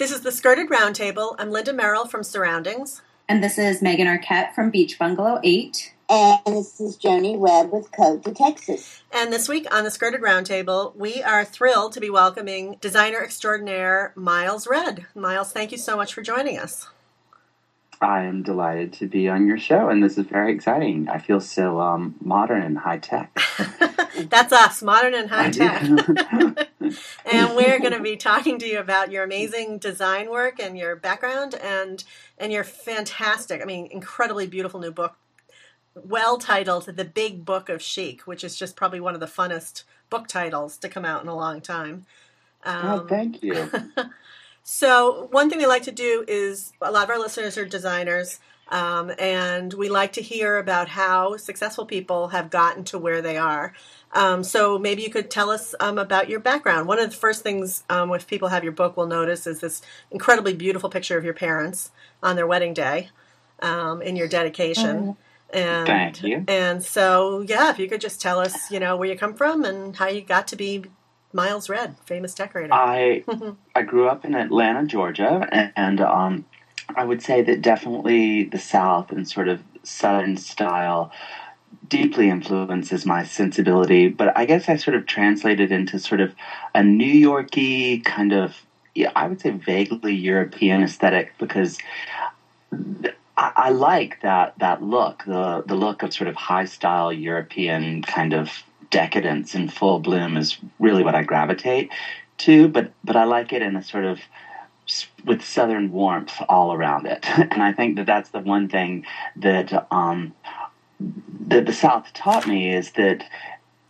This is the Skirted Roundtable. I'm Linda Merrill from Surroundings. And this is Megan Arquette from Beach Bungalow 8. And this is Joni Webb with Cote de Texas. And this week on the Skirted Roundtable, we are thrilled to be welcoming designer extraordinaire Miles Redd. Miles, thank you so much for joining us. I am delighted to be on your show, and this is very exciting. I feel so um, modern and high tech. That's us, modern and high tech. and we're going to be talking to you about your amazing design work and your background and and your fantastic, I mean, incredibly beautiful new book, well titled "The Big Book of Chic," which is just probably one of the funnest book titles to come out in a long time. Um, oh, thank you. So, one thing we like to do is a lot of our listeners are designers, um, and we like to hear about how successful people have gotten to where they are. Um, so, maybe you could tell us um, about your background. One of the first things, um, if people have your book, will notice is this incredibly beautiful picture of your parents on their wedding day um, in your dedication. Oh. And, Thank you. And so, yeah, if you could just tell us, you know, where you come from and how you got to be Miles Redd, famous decorator. I I grew up in Atlanta, Georgia, and, and um, I would say that definitely the South and sort of Southern style deeply influences my sensibility. But I guess I sort of translated into sort of a New Yorky kind of, yeah, I would say vaguely European aesthetic because. I, I like that that look, the the look of sort of high style European kind of decadence in full bloom is really what I gravitate to, but but I like it in a sort of with southern warmth all around it, and I think that that's the one thing that um, that the South taught me is that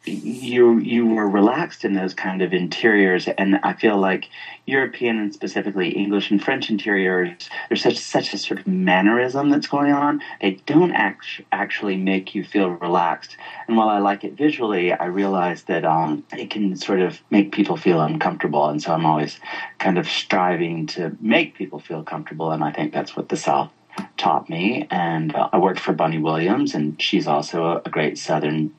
you you were relaxed in those kind of interiors, and I feel like European and specifically English and French interiors, there's such such a sort of mannerism that's going on. They don't act, actually make you feel relaxed. And while I like it visually, I realize that um, it can sort of make people feel uncomfortable. And so I'm always kind of striving to make people feel comfortable. And I think that's what the South taught me. And uh, I worked for Bunny Williams, and she's also a, great Southern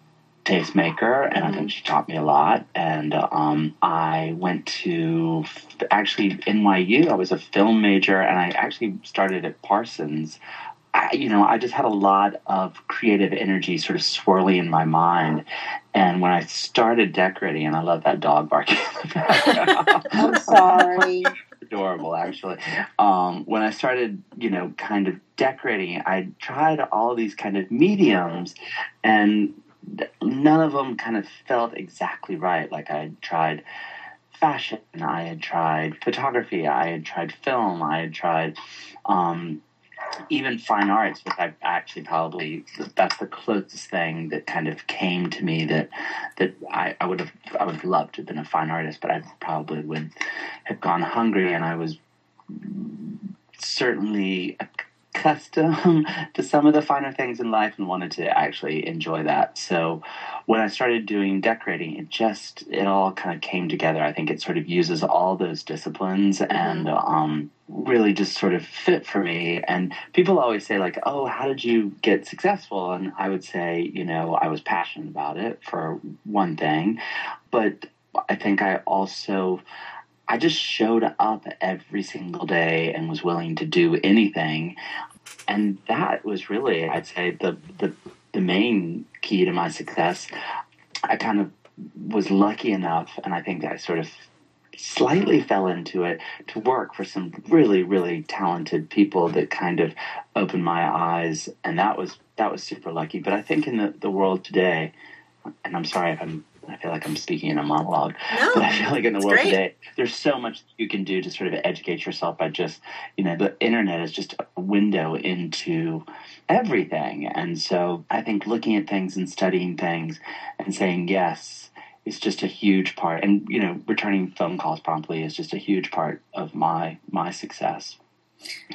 tastemaker, and I think mm-hmm. she taught me a lot. And um, I went to actually NYU. I was a film major, and I actually started at Parsons. I, you know, I just had a lot of creative energy sort of swirling in my mind. And when I started decorating, and I love that dog barking. I'm sorry. Adorable, actually. Um, when I started, you know, kind of decorating, I tried all these kind of mediums, and none of them kind of felt exactly right. Like I tried fashion, I had tried photography, I had tried film, I had tried um, even fine arts, which I actually probably that's the closest thing that kind of came to me that that I, I would have I would have loved to have been a fine artist, but I probably would have gone hungry, and I was certainly accustomed to some of the finer things in life and wanted to actually enjoy that. So when I started doing decorating, it just it all kind of came together. I think it sort of uses all those disciplines mm-hmm. and um, really just sort of fit for me. And people always say like, "Oh, how did you get successful?" And I would say, you know, I was passionate about it for one thing, but I think I also I just showed up every single day and was willing to do anything. And that was really, I'd say, the, the, the main key to my success. I kind of was lucky enough, and I think I sort of slightly fell into it to work for some really really talented people that kind of opened my eyes and that was that was super lucky but i think in the, the world today and i'm sorry if i'm I feel like I'm speaking in a monologue, no, but I feel like in the world great. today, there's so much you can do to sort of educate yourself by just, you know, the internet is just a window into everything. And so I think looking at things and studying things and saying yes is just a huge part. And, you know, returning phone calls promptly is just a huge part of my my success.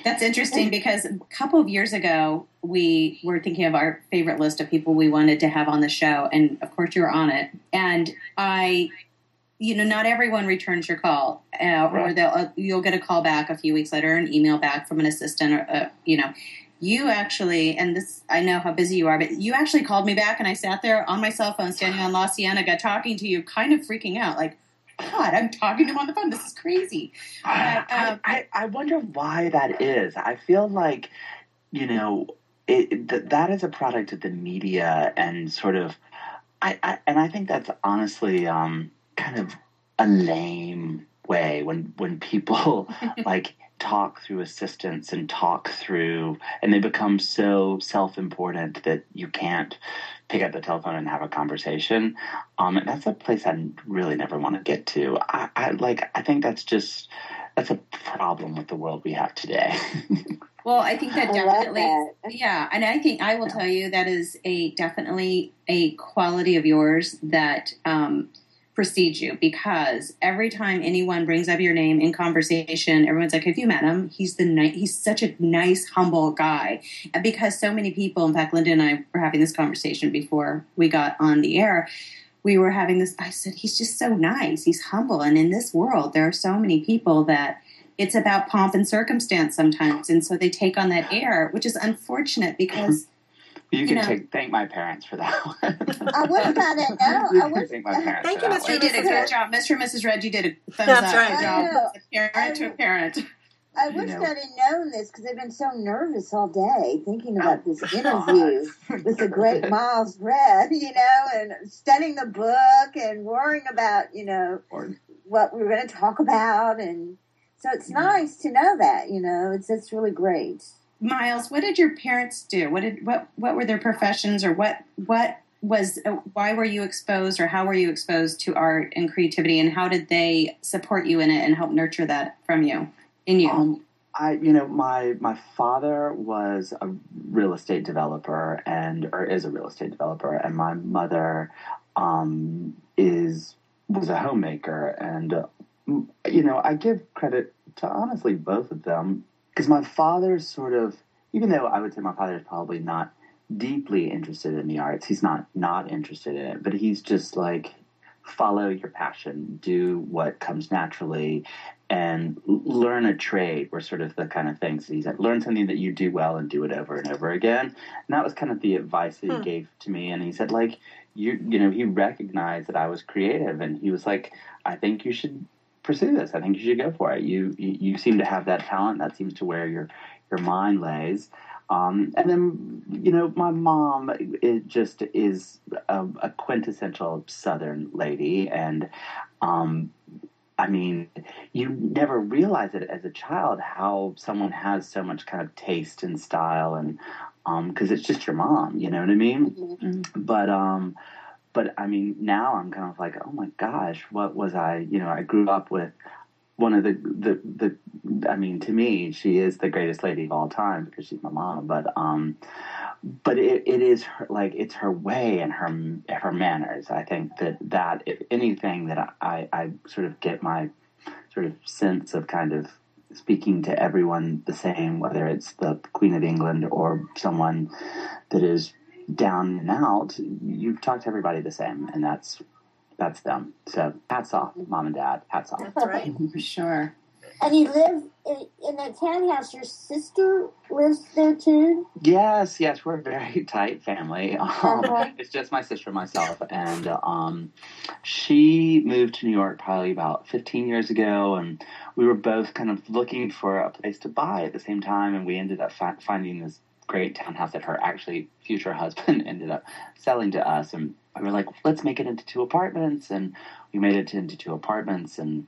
That's interesting because a couple of years ago, we were thinking of our favorite list of people we wanted to have on the show. And of course, you were on it. And I, you know, not everyone returns your call, uh, or they'll, uh, you'll get a call back a few weeks later, an email back from an assistant, or, uh, you know. You actually, and this, I know how busy you are, but you actually called me back, and I sat there on my cell phone, standing on La Cienega, talking to you, kind of freaking out, like, God, I'm talking to him on the phone. This is crazy. But, I, um, I, I wonder why that is. I feel like, you know, it, th- that is a product of the media and sort of, I, I and I think that's honestly um, kind of a lame way when when people like talk through assistants and talk through and they become so self-important that you can't pick up the telephone and have a conversation. Um and that's a place i really never want to get to. I, I like i think that's just that's a problem with the world we have today. Well, I think that definitely, that. yeah, and I think I will tell you that is a definitely a quality of yours that um, precedes you because every time anyone brings up your name in conversation, everyone's like, "Have you met him? He's the ni- he's such a nice, humble guy." And because so many people, in fact, Linda and I were having this conversation before we got on the air. We were having this. I said, "He's just so nice. He's humble." And in this world, there are so many people that it's about pomp and circumstance sometimes and so they take on that air which is unfortunate because you You can know. take thank my parents for that one I would have got it. No, you I can would. thank my parents Thank you, that Mr. they one. did a good job mr and mrs Reggie did a thumbs That's up right. good job know. a parent to a parent I wish know. I'd have known this because I've been so nervous all day thinking about this Oh, interview God. with the great Miles Redd, you know, and studying the book and worrying about, you know, Or- what we were going to talk about. And so it's nice to know that, you know, it's, it's really great. Miles what did your parents do? What did what what were their professions or what what was uh, why were you exposed or how were you exposed to art and creativity and how did they support you in it and help nurture that from you in you? Um, I, you know, my my father was a real estate developer and or is a real estate developer, and my mother um, is was a homemaker, and uh, you know, I give credit to honestly both of them because my father's sort of, even though I would say my father is probably not deeply interested in the arts, he's not not interested in it, but he's just like follow your passion, do what comes naturally, and learn a trade were sort of the kind of things that he said. Learn something that you do well and do it over and over again. And that was kind of the advice that he Hmm. gave to me. And he said, like, you, you know, he recognized that I was creative, and he was like, I think you should pursue this. I think you should go for it. You, you, you seem to have that talent. That seems to where your, your mind lays. Um, and then, you know, my mom it just is a, a quintessential Southern lady, and um, I mean, you never realize it as a child how someone has so much kind of taste and style, and because it's just your mom, you know what I mean? Mhm. But um, but I mean, now I'm kind of like, oh my gosh, what was I? You know, I grew up with one of the the the. I mean, to me, she is the greatest lady of all time because she's my mom. But um, but it, it is her like it's her way and her her manners. I think that that if anything that I I sort of get my sort of sense of kind of speaking to everyone the same, whether it's the Queen of England or someone that is down and out, you talk to everybody the same, and that's that's them. So hats off, mom and dad. Hats off. That's right. for sure And you live in, in that townhouse. Your sister lives there too? Yes, yes, we're a very tight family. Um, Uh-huh. It's just my sister and myself, and um, she moved to New York probably about 15 years ago, and we were both kind of looking for a place to buy at the same time, and we ended up fi- finding this great townhouse that her actually future husband ended up selling to us, and we were like, let's make it into two apartments, and we made it into two apartments, and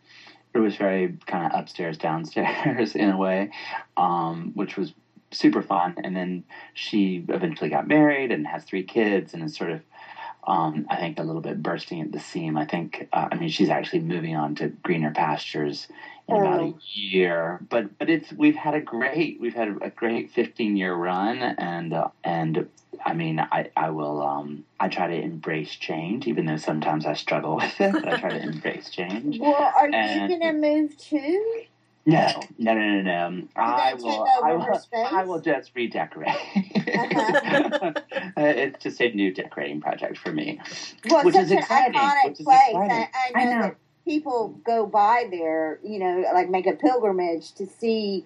it was very kind of upstairs downstairs in a way, um, which was super fun. And then she eventually got married and has three kids and is sort of, um, I think, a little bit bursting at the seam. I think, uh, I mean, she's actually moving on to greener pastures in about a Oh. year. But but it's we've had a great we've had a great 15 year run and uh, and I mean I I will um I try to embrace change even though sometimes I struggle with it. But I try to embrace change. Well, are And- you going to move too? No, no, no, no, no. I will. I will. I will just redecorate. Uh-huh. it's just a new decorating project for me. Well, Which such is an exciting, iconic which is place. exciting. I, I I know know. that people go by there, you know, like make a pilgrimage to see,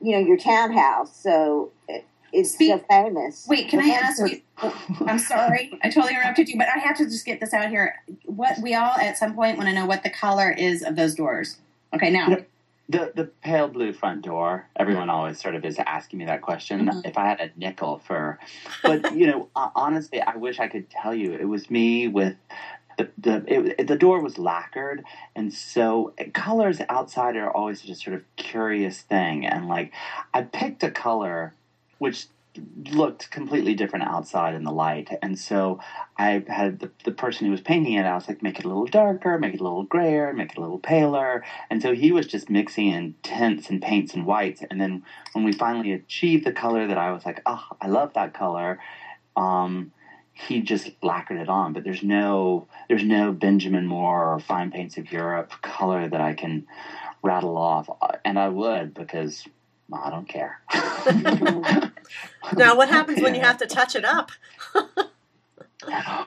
you know, your townhouse. So, uh, it's Speak- so famous. Wait, can I ask you? I'm sorry, I totally interrupted you, but I have to just get this out here. What we all at some point want to know what the color is of those doors. Okay, now Yep. The the pale blue front door. Everyone always sort of is asking me that question. Mhm. If I had a nickel for, but you know, honestly, I wish I could tell you it was me with. The, the, it, the door was lacquered, and so colors outside are always just sort of curious thing. And like, I picked a color which looked completely different outside in the light, and so I had the, the person who was painting it. I was like, make it a little darker, make it a little grayer, make it a little paler, and so he was just mixing in tints and paints and whites. And then when we finally achieved the color that I was like, oh, I love that color, um, he just lacquered it on. But there's no there's no Benjamin Moore or Fine Paints of Europe color that I can rattle off, and I would because I don't care. Now, what happens when you have to touch it up?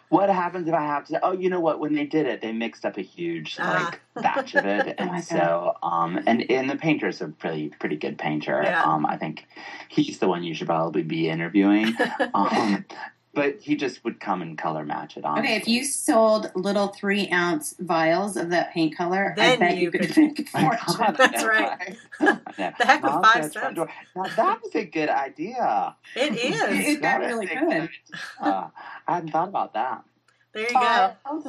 What happens if I have to? Oh, you know what? When they did it, they mixed up a huge Ah. like batch of it, Oh and so um, and and the painter's a pretty pretty good painter. Yeah. Um, I think he's the one you should probably be interviewing. um, but he just would come and color match it on. okay, if you sold little three ounce vials of that paint color, I bet you you could could- make a fortune. That's right. The heck with five cents. Now that was a good idea. It is. It got That is really a good. Uh, I hadn't thought about that. There you go. Miles,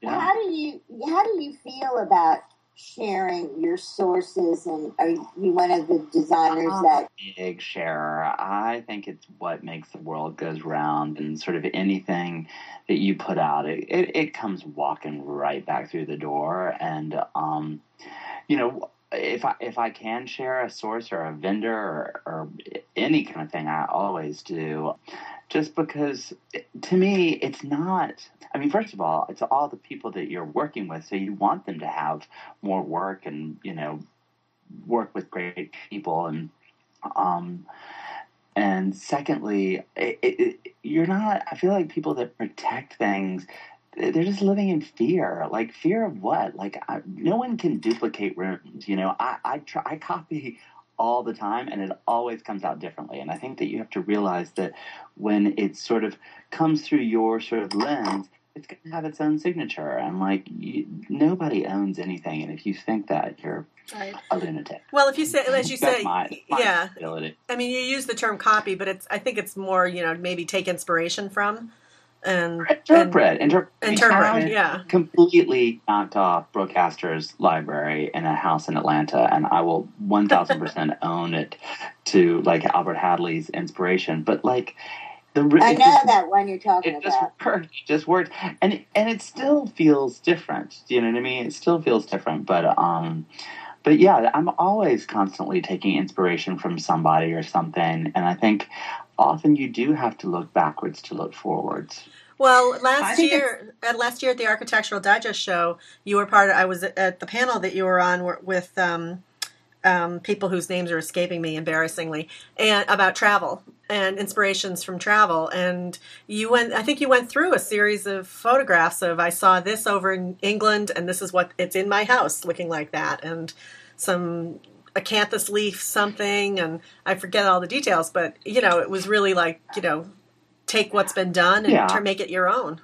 Yeah. How do you how do you feel about sharing your sources? And are you one of the designers that big sharer. I think it's what makes the world goes round, and sort of anything that you put out, it, it, it comes walking right back through the door. And um, you know, if I if I can share a source or a vendor or, or any kind of thing, I always do. Just because, to me, it's not. I mean, first of all, it's all the people that you're working with, so you want them to have more work and you know work with great people and um and secondly it, it, you're not i feel like people that protect things they're just living in fear like fear of what like I, no one can duplicate rooms you know i i try i copy all the time and it always comes out differently and i think that you have to realize that when it sort of comes through your sort of lens it's going to have its own signature and like you, nobody owns anything and if you think that you're Right. a lunatic Well, if you say, as you say, my, my yeah. ability. I mean, you use the term copy, but it's. I think it's more, you know, maybe take inspiration from, and Interpret, interpret, interpret. Yeah. completely knocked off Brooke Astor's library in a house in Atlanta, and I will one thousand percent own it to like Albert Hadley's inspiration. But like the I know just- that one you're talking it just about. worked. It just worked, and it, and it still feels different. Do You know what I mean? It still feels different, but um, but yeah, I'm always constantly taking inspiration from somebody or something, and I think often you do have to look backwards to look forwards. Well, last year, at last year at the Architectural Digest show, you were part of. I was at the panel that you were on with um, um, people whose names are escaping me embarrassingly, and about travel and inspirations from travel. And you went. I think you went through a series of photographs of. I saw this over in England, and this is what it's in my house, looking like that, and some acanthus leaf something, and I forget all the details, but you know, it was really like you know take what's been done and Yeah. make it your own.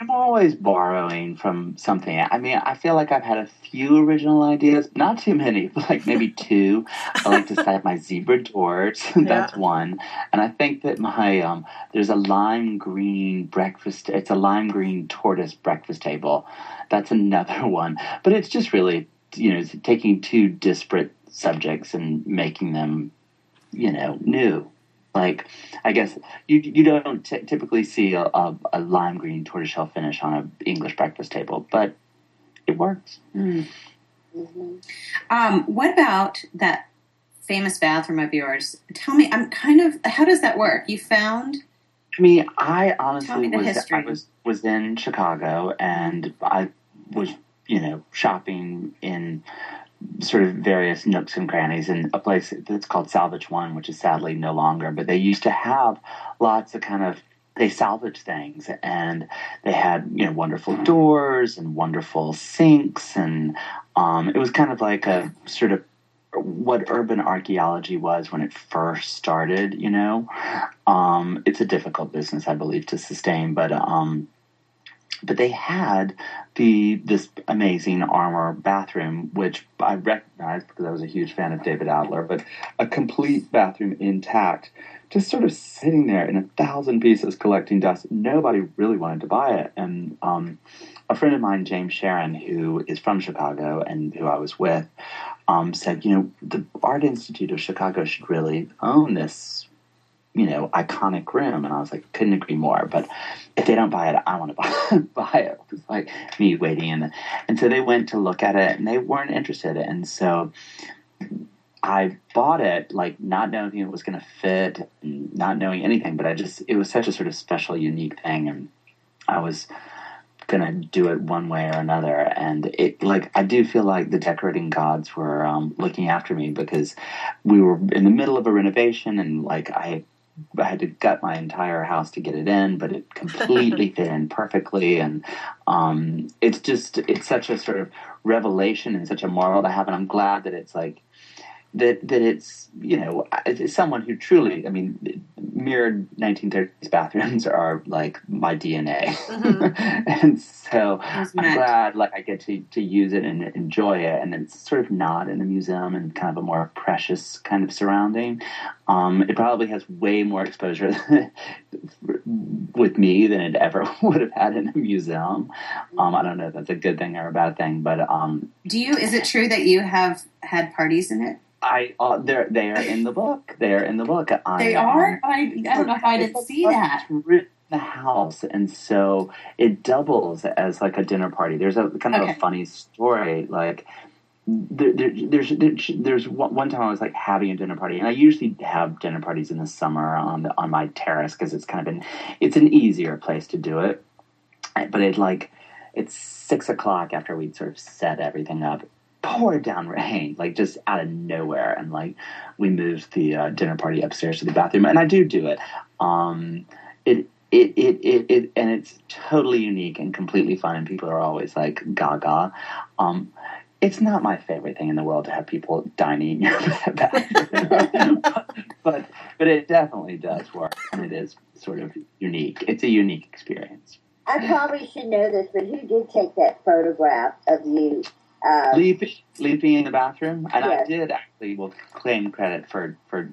I'm always borrowing from something. I mean, I feel like I've had a few original ideas, not too many, but like maybe two. I like to cite my zebra doors. That's Yeah. one. And I think that my um, there's a lime green breakfast. It's a lime green tortoise breakfast table. That's another one. But it's just really you know taking two disparate subjects and making them you know new. Like I guess you you don't t- typically see a, a, a lime green tortoiseshell finish on an English breakfast table, but it works. Mm. Mhm. Um, what about that famous bathroom of yours? Tell me, I'm kind of. How does that work? You found? I mean, I honestly me was history. I was was in Chicago and I was you know shopping in sort of various nooks and crannies in a place that's called Salvage One, which is sadly no longer. But they used to have lots of kind of they salvage things and they had you know wonderful doors and wonderful sinks and um, it was kind of like a sort of what urban archaeology was when it first started. You know, um, it's a difficult business, I believe, to sustain, but um, but they had the this amazing Armour bathroom, which I recognized because I was a huge fan of David Adler, but a complete bathroom intact, just sort of sitting there in a thousand pieces collecting dust. Nobody really wanted to buy it, and um, a friend of mine, James Sharon, who is from Chicago and who I was with, um, said, you know, the Art Institute of Chicago should really own this you know, iconic room. And I was like, couldn't agree more. But if they don't buy it, I want to buy, buy it. It was like me waiting. And, and so they went to look at it and they weren't interested. And so I bought it, like not knowing it was going to fit, not knowing anything. But I just, it was such a sort of special, unique thing. And I was going to do it one way or another. And it, like, I do feel like the decorating gods were um, looking after me because we were in the middle of a renovation and like I I had to gut my entire house to get it in, but it completely fit in perfectly. And um, it's just, it's such a sort of revelation and such a marvel to have. And I'm glad that it's like, that that it's you know it's someone who truly I mean mirrored 1930s bathrooms are like my DNA, mm-hmm. and so I'm glad like I get to to use it and enjoy it, and it's sort of not in a museum and kind of a more precious kind of surrounding. Um, it probably has way more exposure with me than it ever would have had in a museum. Um, I don't know if that's a good thing or a bad thing, but um, do you? Is it true that you have had parties in it? I uh, they're they are in the book. They are in the book. I, they are. I I don't know how I didn't see that. The house, and so it doubles as like a dinner party. There's a kind of okay. a funny story, like. There, there, there's there's, there's one time I was like having a dinner party, and I usually have dinner parties in the summer on the, on my terrace because it's kind of an it's an easier place to do it. But it like it's six o'clock after we'd sort of set everything up, poured down rain, like just out of nowhere. And like we moved the uh, dinner party upstairs to the bathroom, and I do do it. Um, it, it, it, it, it, and it's totally unique and completely fun. And people are always like gaga. Um, it's not my favorite thing in the world to have people dining in your bathroom, but but it definitely does work, and it is sort of unique. It's a unique experience. I probably should know this, but who did take that photograph of you uh, sleeping, sleeping in the bathroom, and yes. I did actually will claim credit for for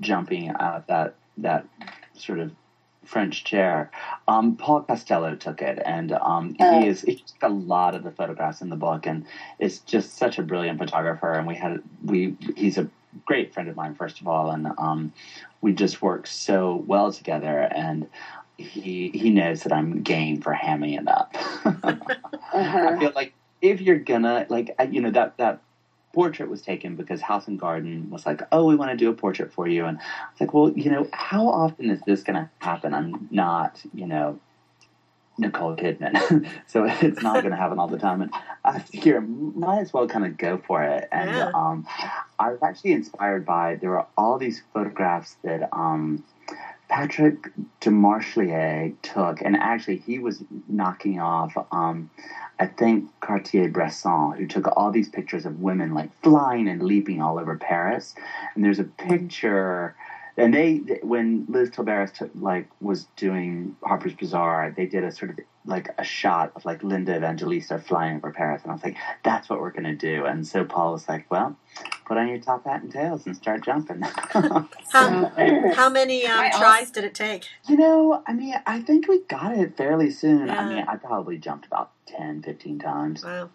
jumping out of that that sort of French chair. Um, Paul Costello took it, and um, oh. he is he took a lot of the photographs in the book, and is just such a brilliant photographer. And we had we he's a great friend of mine, first of all, and um, we just work so well together. And he he knows that I'm game for hamming it up. uh-huh. I feel like if you're gonna like you know that that portrait was taken because House and Garden was like, oh, we want to do a portrait for you, and I was like, well, you know, how often is this gonna happen? I'm not, you know. Nicole Kidman, so it's not going to happen all the time. And I figure might as well kind of go for it. And yeah. um, I was actually inspired by there were all these photographs that um, Patrick Demarchelier took, and actually he was knocking off, um, I think Cartier-Bresson, who took all these pictures of women like flying and leaping all over Paris. And there's a picture and they when Liz Tilberis took, like was doing Harper's Bazaar, they did a sort of like a shot of like Linda Evangelista flying over Paris, and I was like, that's what we're gonna do. And so Paul was like, well, put on your top hat and tails and start jumping. how, how many um, tries did it take? You know, I mean, I think we got it fairly soon. Yeah. I mean, I probably jumped about 10, 15 times. Wow.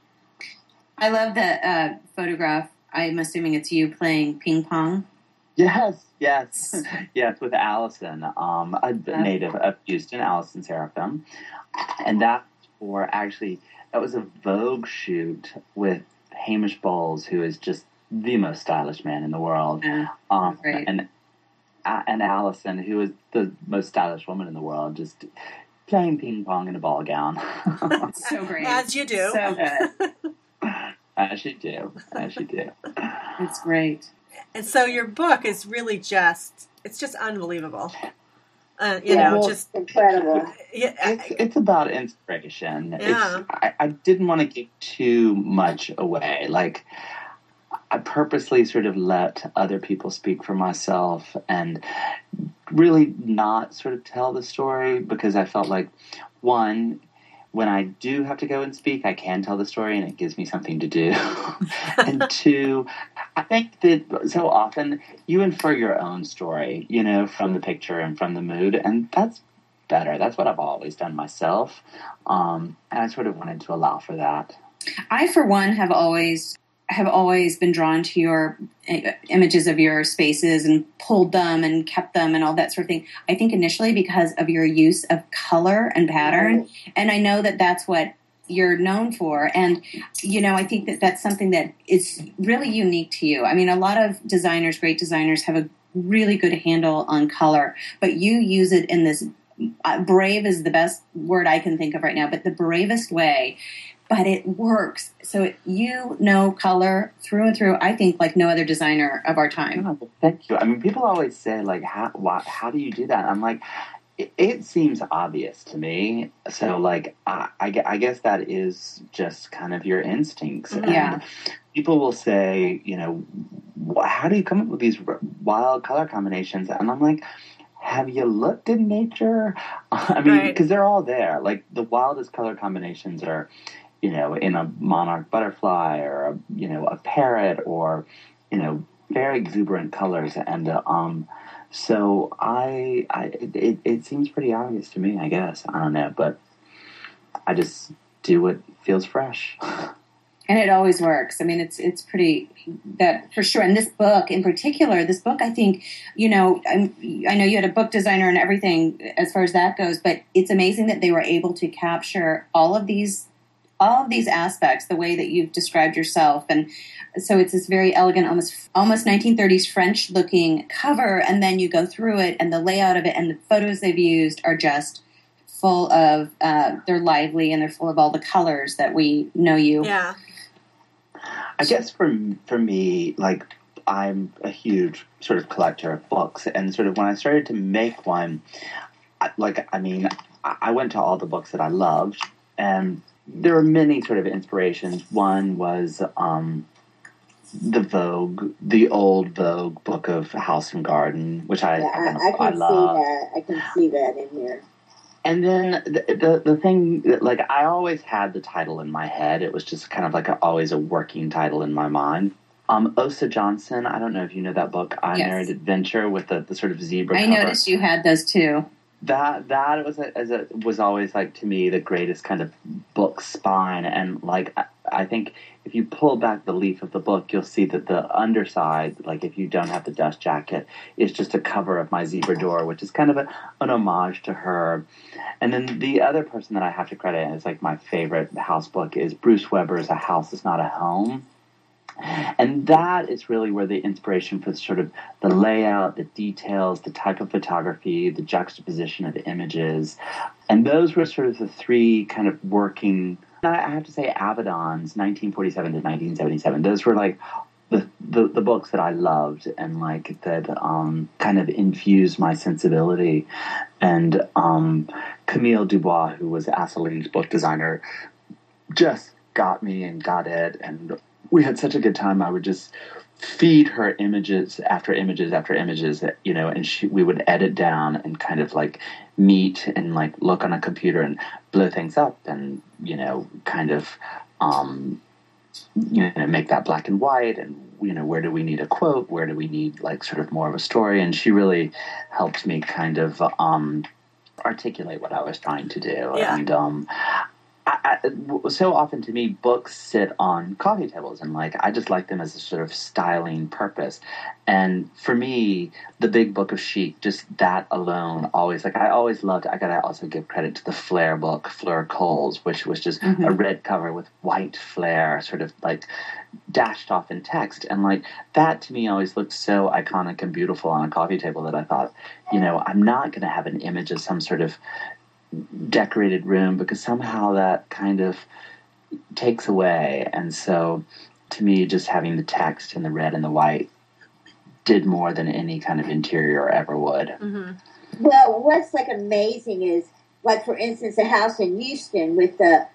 I love that uh, photograph. I'm assuming it's you playing ping pong. Yes, yes, yes, with Allison, um, a native of Houston, Allison Sarofim, and that for actually that was a Vogue shoot with Hamish Bowles, who is just the most stylish man in the world, yeah, um, and and Allison, who is the most stylish woman in the world, just playing ping pong in a ball gown. so great, as you do, so good. As you do, as you do. It's great. And so your book is really just it's just unbelievable. Uh, you yeah, know, just incredible. Yeah, it's, it's about inspiration. Yeah. I, I didn't want to give too much away. Like, I purposely sort of let other people speak for myself and really not sort of tell the story because I felt like one when I do have to go and speak, I can tell the story and it gives me something to do. and two, I think that so often you infer your own story, you know, from the picture and from the mood, and that's better. That's what I've always done myself. Um, and I sort of wanted to allow for that. I, for one, have always have always been drawn to your uh, images of your spaces and pulled them and kept them and all that sort of thing. I think initially because of your use of color and pattern, and I know that that's what you're known for. And you know i think that that's something that is really unique to you. I mean a lot of designers great designers have a really good handle on color but you use it in this uh, brave is the best word i can think of right now but the bravest way but it works. So you know color through and through. I think like no other designer of our time. Oh, thank you. I mean, people always say like, "How? Why, how do you do that?" I'm like, it, it seems obvious to me. So like, I, I, I, guess that is just kind of your instincts. Mm-hmm. Yeah. And people will say, you know, how do you come up with these wild color combinations? And I'm like have you looked in nature? I mean, because right. they're all there. Like the wildest color combinations are, you know, in a monarch butterfly or a, you know a parrot or you know very exuberant colors and uh, um so I I it, it seems pretty obvious to me I guess I don't know but I just do what feels fresh. and it always works. I mean, it's it's pretty that for sure. And this book in particular, this book, I think, you know, I'm, i know you had a book designer and everything as far as that goes, but it's amazing that they were able to capture all of these all of these aspects, the way that you've described yourself, and so it's this very elegant, almost almost 1930s French looking cover, and then you go through it, and the layout of it, and the photos they've used are just full of uh, they're lively and they're full of all the colors that we know you. Yeah. I guess for for me, like I'm a huge sort of collector of books, and sort of when I started to make one, like I mean, I went to all the books that I loved, and there were many sort of inspirations. One was um, the Vogue, the old Vogue book of House and Garden, which I yeah, I, I, can I love. see that. I can see that in here. And then the, the, the thing that, like I always had the title in my head. It was just kind of like a, always a working title in my mind. Um, Osa Johnson. I don't know if you know that book, I yes. Married Adventure, with the, the sort of zebra. I cover. noticed you had those too that that was a, as a was always like to me the greatest kind of book spine. And like I, I, think if you pull back the leaf of the book you'll see that the underside like if you don't have the dust jacket is just a cover of my zebra door which is kind of a, an homage to her. And then the other person that i have to credit is like my favorite house book is bruce weber's a house is not a home and that is really where the inspiration for sort of the layout, the details, the type of photography, the juxtaposition of images. And those were sort of the three kind of working. I have to say, Avedon's 1947 to 1977. Those were like the, the, the, books that I loved and like that um, kind of infused my sensibility. And um, Camille Dubois, who was Assouline's book designer, just got me and got it. And we had such a good time. I would just feed her images after images after images, you know, and she, we would edit down and kind of like meet and like look on a computer and blow things up and, you know, kind of, um, you know, make that black and white and, you know, where do we need a quote? Where do we need like sort of more of a story? And she really helped me kind of, um, articulate what I was trying to do. Yeah. And um, I, I, so often to me, books sit on coffee tables, and like I just like them as a sort of styling purpose. And for me, the Big Book of Chic, just that alone, always like I always loved. I gotta also give credit to the Flair book, Fleur Cowles, which was just mm-hmm. a red cover with white flair, sort of like dashed off in text, and like that to me always looked so iconic and beautiful on a coffee table that I thought, you know, I'm not gonna have an image of some sort of decorated room because somehow that kind of takes away. And so to me, just having the text and the red and the white did more than any kind of interior ever would. Mm-hmm. Well, what's like amazing is, like for instance, a house in Houston with the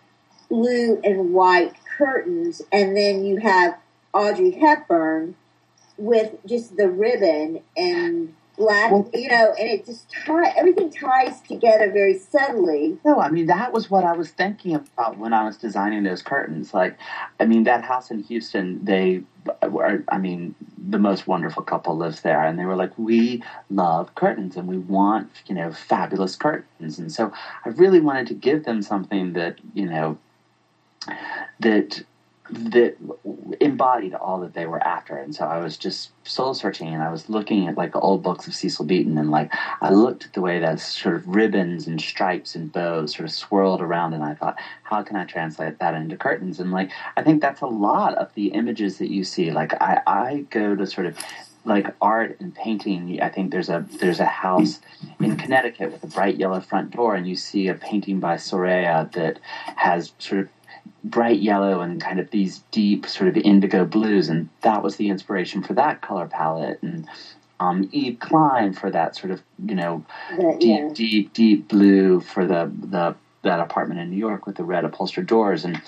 blue and white curtains, and then you have Audrey Hepburn with just the ribbon and black, you know, and it just tie everything ties together very subtly. No, I mean that was what I was thinking about when I was designing those curtains. Like, I mean that house in Houston, they were, I mean, the most wonderful couple lives there, and they were like, we love curtains and we want, you know, fabulous curtains, and so I really wanted to give them something that, you know, that that embodied all that they were after. And so I was just soul searching and I was looking at like old books of Cecil Beaton and like I looked at the way that sort of ribbons and stripes and bows sort of swirled around and I thought, how can I translate that into curtains? And like I think that's a lot of the images that you see. Like I, I go to sort of like art and painting i think there's a there's a house in connecticut with a bright yellow front door and you see a painting by soraya that has sort of bright yellow and kind of these deep sort of indigo blues, and that was the inspiration for that color palette. And um, Yves Klein for that sort of you know deep, yeah. deep, deep blue for the the that apartment in New York with the red upholstered doors, and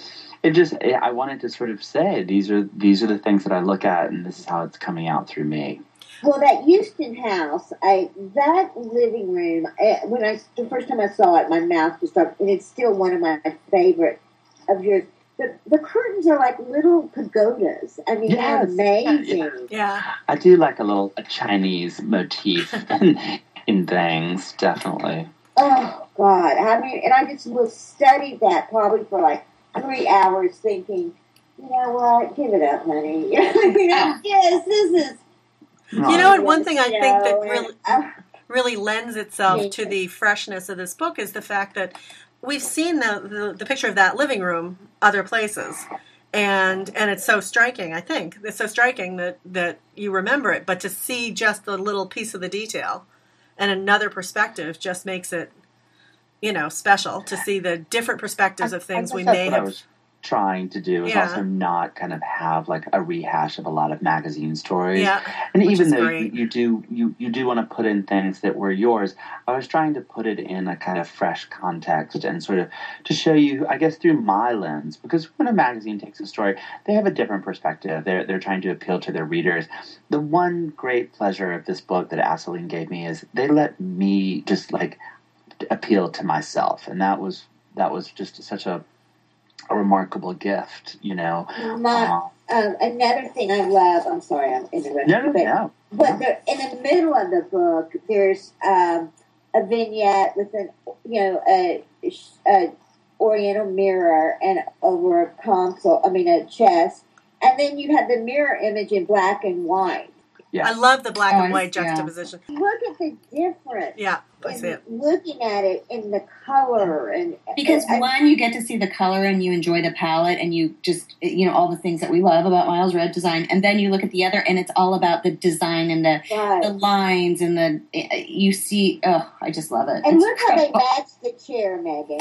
it just I wanted to sort of say these are these are the things that I look at, and this is how it's coming out through me. Well, that Houston house, I that living room. I, when I the first time I saw it, my mouth just started, and it's still one of my favorite of yours. The, the curtains are like little pagodas. I mean, yes. they're amazing. Yeah. I do like a little a Chinese motif in things, definitely. Oh God! I mean, and I just was studied that probably for like three hours, thinking, you know what? Give it up, honey. you know, yes, this is. You know, and one thing I think that really uh, really lends itself to the freshness of this book is the fact that we've seen the, the, the picture of that living room other places. And and it's so striking i think. It's so striking that that you remember it but to see just the little piece of the detail and another perspective just makes it you know special to see the different perspectives of things we may have trying to do is yeah. also not kind of have like a rehash of a lot of magazine stories. Yeah, and even though you, you, do you, you do want to put in things that were yours, I was trying to put it in a kind of fresh context and sort of to show you, I guess, through my lens. Because when a magazine takes a story, they have a different perspective. They're they're trying to appeal to their readers. The one great pleasure of this book that Assouline gave me is they let me just like appeal to myself, and that was that was just such a a remarkable gift, you know. Uh, um, another thing I love, I'm sorry, I'm interrupting. No, no, but, no. But there, in the middle of the book, there's um, a vignette with an, you know, a, a oriental mirror and over a console, I mean, a chest. And then you have the mirror image in black and white. Yeah. I love the black and white juxtaposition. Yeah. Look at the difference. Yeah, I see it. Looking at it in the color and because and, one, you get to see the color and you enjoy the palette and you just you know all the things that we love about Miles Redd design, and then you look at the other and it's all about the design and the right. the lines and the you see. Oh, I just love it. And it's look incredible. how they match the chair, Megan.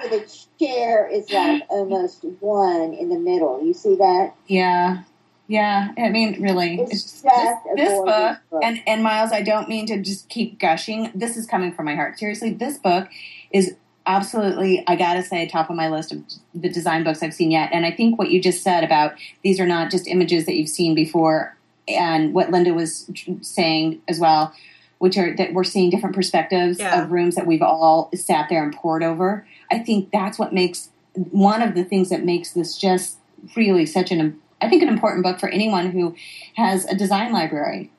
So the chair is like almost one in the middle. You see that? Yeah. Yeah, I mean, really, it's it's this, this book, book, and and Miles, I don't mean to just keep gushing. This is coming from my heart. Seriously, this book is absolutely, I gotta say, top of my list of the design books I've seen yet. And I think what you just said about these are not just images that you've seen before, and what Linda was saying as well, which are that we're seeing different perspectives yeah. of rooms that we've all sat there and pored over. I think that's what makes one of the things that makes this just really such an I think, an important book for anyone who has a design library.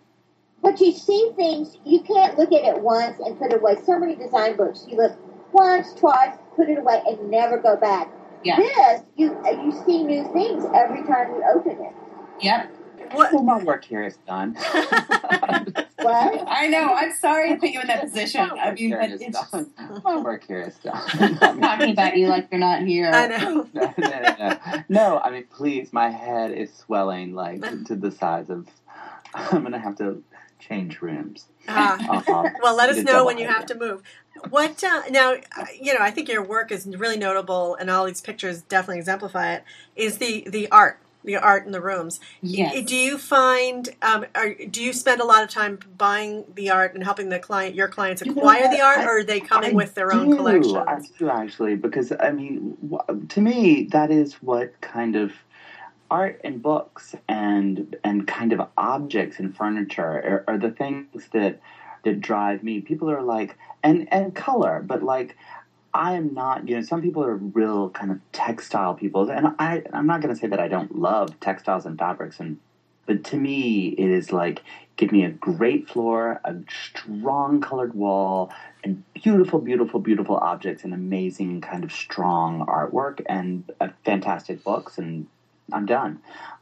But you see things, you can't look at it once and put it away. So many design books, you look once, twice, put it away, and never go back. Yeah. This, you you see new things every time you open it. Yep. What? Well, my work here is done. what? I know. I'm sorry to put you in that position. I mean, but it's done. my work here is done. I'm talking about you like you're not here. I know. no, no, no, no. I mean, please, my head is swelling like to the size of. I'm gonna have to change rooms. Uh, uh-huh. well, let us know when you have to move. What uh, now? You know, I think your work is really notable, and all these pictures definitely exemplify it. Is the the art the art in the rooms. Yes. Do you find, um, are, do you spend a lot of time buying the art and helping the client, your clients acquire you know, the art, I, or are they coming I with their do, own collections? I do actually, because I mean, to me, that is what kind of art and books and and kind of objects and furniture are, are the things that that drive me. People are like and and color, but like I am not, you know, some people are real kind of textile people, and I, I'm not going to say that I don't love textiles and fabrics, and but to me, it is like give me a great floor, a strong colored wall, and beautiful, beautiful, beautiful objects, and amazing kind of strong artwork, and uh, fantastic books, and I'm done.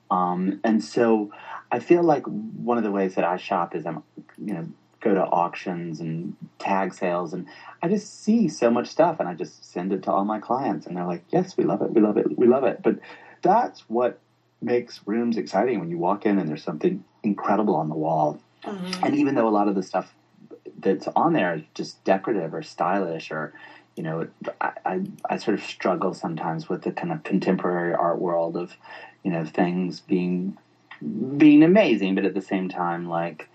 Um, and so, I feel like one of the ways that I shop is I'm, you know, go to auctions and tag sales and I just see so much stuff and I just send it to all my clients and they're like, "Yes, we love it. We love it. We love it." But that's what makes rooms exciting when you walk in and there's something incredible on the wall. Mm-hmm. And even though a lot of the stuff that's on there is just decorative or stylish or you know, I, I, I sort of struggle sometimes with the kind of contemporary art world of, you know, things being being amazing, but at the same time, like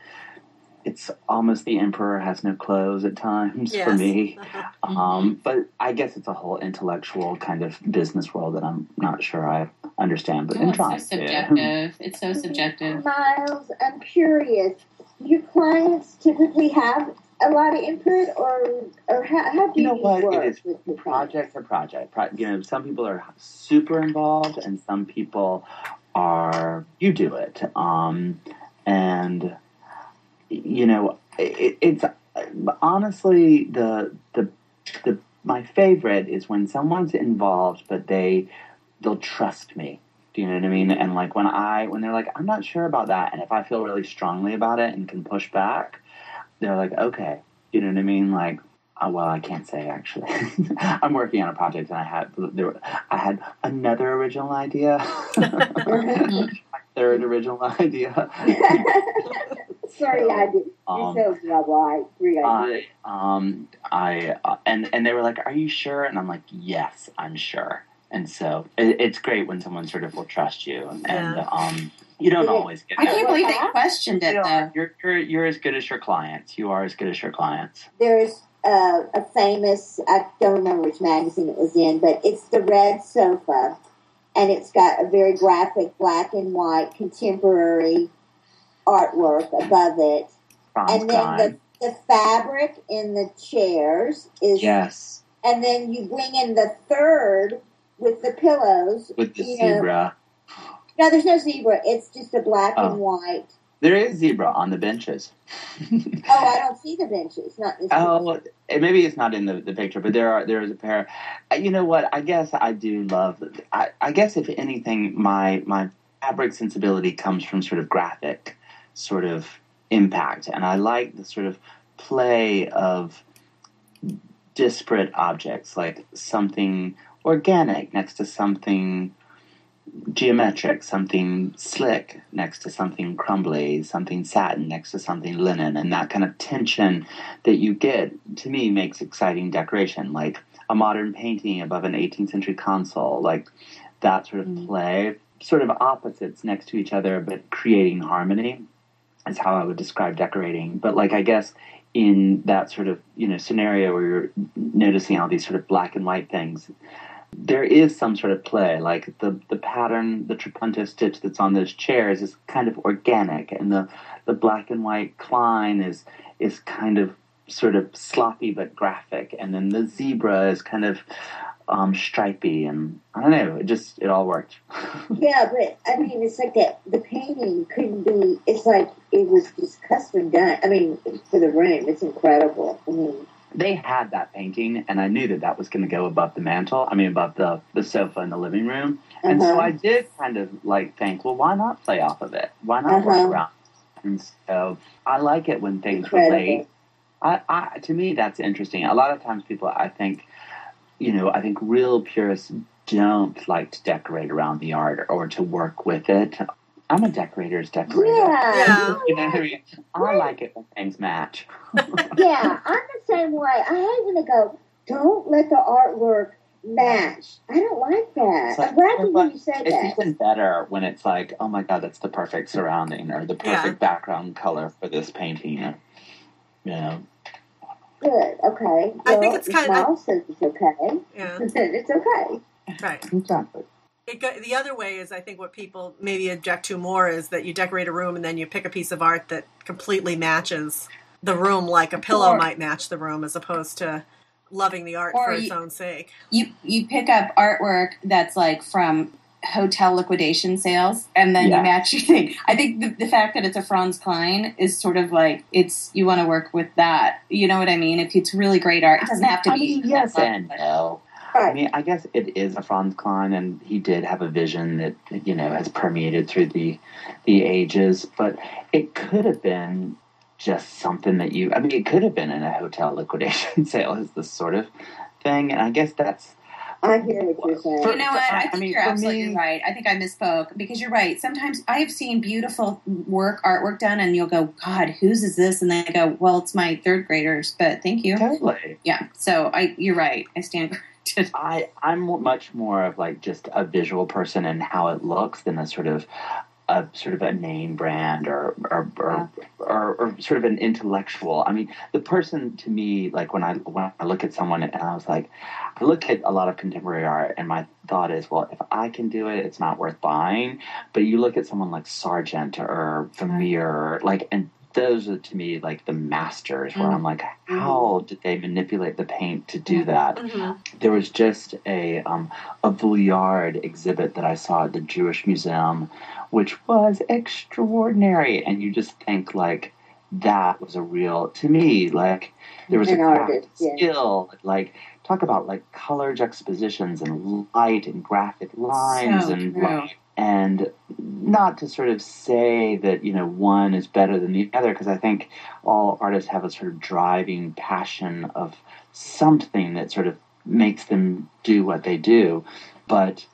it's almost the emperor has no clothes at times yes. for me. Uh-huh. Um, mm-hmm. but I guess it's a whole intellectual kind of business world that I'm not sure I understand. But oh, in trying, so subjective. it's so subjective. Miles, I'm curious. Your clients typically have a lot of input, or or how, how do you, you what work it is with project to project. Pro, you know, some people are super involved, and some people are you do it. Um, and you know, it, it's honestly the the the my favorite is when someone's involved, but they they'll trust me. Do you know what I mean? And like when I when they're like, I'm not sure about that, and if I feel really strongly about it and can push back, they're like, okay. You know what I mean? Like, oh, well, I can't say actually. I'm working on a project, and I had there, I had another original idea, third original idea. Sorry, I did. Um, You're so blah blah. I, um, I uh, and and they were like, "Are you sure?" And I'm like, "Yes, I'm sure." And so it, it's great when someone sort of will trust you, and yeah. um, you don't always get. I can't believe they questioned it. You know, you're, you're you're as good as your clients. You are as good as your clients. There's uh, a famous. I don't remember which magazine it was in, but it's the red sofa, and it's got a very graphic black and white contemporary artwork above it. and then the, the fabric in the chairs is yes. And then you bring in the third with the pillows with the zebra. Know. No, there's no zebra. It's just a black oh. and white. There is zebra on the benches. oh, I don't see the benches. Not this. Oh, maybe it's not in the, the picture, but there are there is a pair. Uh, you know what? I guess I do love. I, I guess if anything, my my fabric sensibility comes from sort of graphic sort of impact. And I like the sort of play of disparate objects, like something organic next to something geometric, something slick next to something crumbly, something satin next to something linen, and that kind of tension that you get to me makes exciting decoration, like a modern painting above an 18th century console, like that sort of mm. play, sort of opposites next to each other, but creating harmony is how I would describe decorating. But like I guess in that sort of you know scenario where you're noticing all these sort of black and white things, there is some sort of play. Like the the pattern, the trapunto stitch that's on those chairs is kind of organic, and the the black and white Kline is is kind of sort of sloppy but graphic, and then the zebra is kind of um, stripy, and I don't know. It just it all worked. yeah, but I mean, it's like that. The painting couldn't be. It's like it was just custom done. I mean, for the room, it's incredible. I mean, they had that painting, and I knew that that was going to go above the mantle. I mean, above the the sofa in the living room. And uh-huh. so I did kind of like think, well, why not play off of it? Why not uh-huh. work around? And so I like it when things incredible. relate. I, I, to me, that's interesting. A lot of times, people, I think, you know, I think real purists don't like to decorate around the art or to work with it. I'm a decorator's decorator. Yeah. you know what I mean? I like it when things match. yeah, I'm the same way. I hate when they go, don't let the artwork match. I don't like that. Like, I'm glad you said it's that. It's even better when it's like, oh my god, that's the perfect surrounding or the perfect yeah. background color for this painting. You know, Good. Okay. I think it's kind of. says it's okay. Yeah. it's okay. Right. Exactly. it go, the other way is I think what people maybe object to more is that you decorate a room and then you pick a piece of art that completely matches the room, like a pillow Or- might match the room, as opposed to loving the art Or for its own sake. You you pick up artwork that's like from hotel liquidation sales, and then Yeah. you match your thing. I think the, the fact that it's a Franz Kline is sort of like it's you want to work with that. You know what I mean? If it's really great art, it doesn't have to I be. mean, yes and no. Right. I mean, I guess it is a Franz Kline, and he did have a vision that you know has permeated through the the ages. But it could have been just something that you. I mean, it could have been in a hotel liquidation sale, is this sort of thing. And I guess that's I hear what you're saying. You know what? I I think mean, you're absolutely me- right. I think I misspoke because you're right. Sometimes I have seen beautiful work, artwork done, and you'll go, "God, whose is this?" And then I go, "Well, it's my third graders." But thank you. totally. Yeah. So I, you're right. I stand corrected. I I'm much more of like just a visual person and how it looks than a sort of a sort of a name brand or or, or or or sort of an intellectual. I mean, the person to me, like when I when I look at someone and I was like, I look at a lot of contemporary art and my thought is, well, if I can do it, it's not worth buying. But you look at someone like Sargent or Vermeer, like and those are to me like the masters where I'm like, how did they manipulate the paint to do that? Mhm. there was just a um, a Vuillard exhibit that I saw at the Jewish Museum, which was extraordinary, and you just think like that was a real to me like there was An a artist, yeah. skill like talk about like color juxtapositions and light and graphic lines So and like, and not to sort of say that you know one is better than the other because I think all artists have a sort of driving passion of something that sort of makes them do what they do. But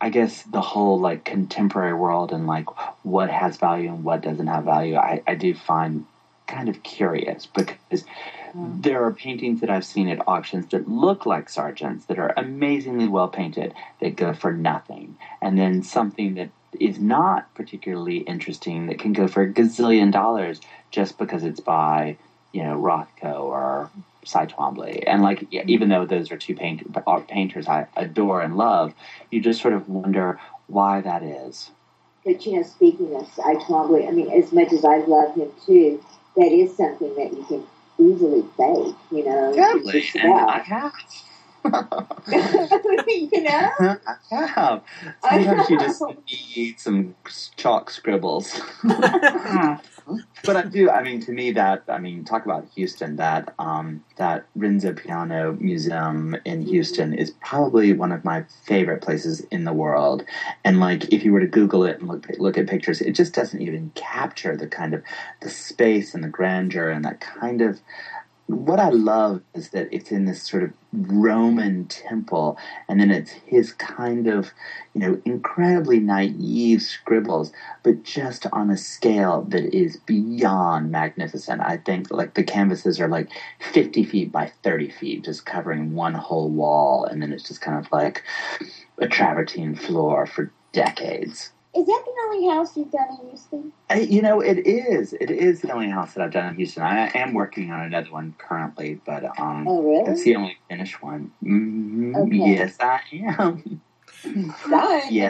I guess the whole like contemporary world and like what has value and what doesn't have value, I, I do find kind of curious because Mm-hmm. there are paintings that I've seen at auctions that look like Sargent's that are amazingly well painted that go for nothing. And then something that is not particularly interesting that can go for a gazillion dollars just because it's by, you know, Rothko or Cy Twombly. And like, mm-hmm. even though those are two paint, art painters I adore and love, you just sort of wonder why that is. But you know, speaking of Cy Twombly, I mean, as much as I love him too, that is something that you can easily fake. You know, just And I have. you know, I have. Sometimes you just need some chalk scribbles. But I do. I mean, to me, that I mean, talk about Houston. That um, that Renzo Piano Museum in Houston is probably one of my favorite places in the world. And like, if you were to Google it and look look at pictures, it just doesn't even capture the kind of the space and the grandeur and that kind of. What I love is that it's in this sort of Roman temple, and then it's his kind of, you know, incredibly naive scribbles but just on a scale that is beyond magnificent. I think like the canvases are like 50 feet by 30 feet, just covering one whole wall, and then it's just kind of like a travertine floor for decades. Is that the only house you've done in Houston? I, you know, it is. It is the only house that I've done in Houston. I am working on another one currently, but um, Oh, really? that's the only finished one. hmm Okay. Yes, I am. Fine. Yeah.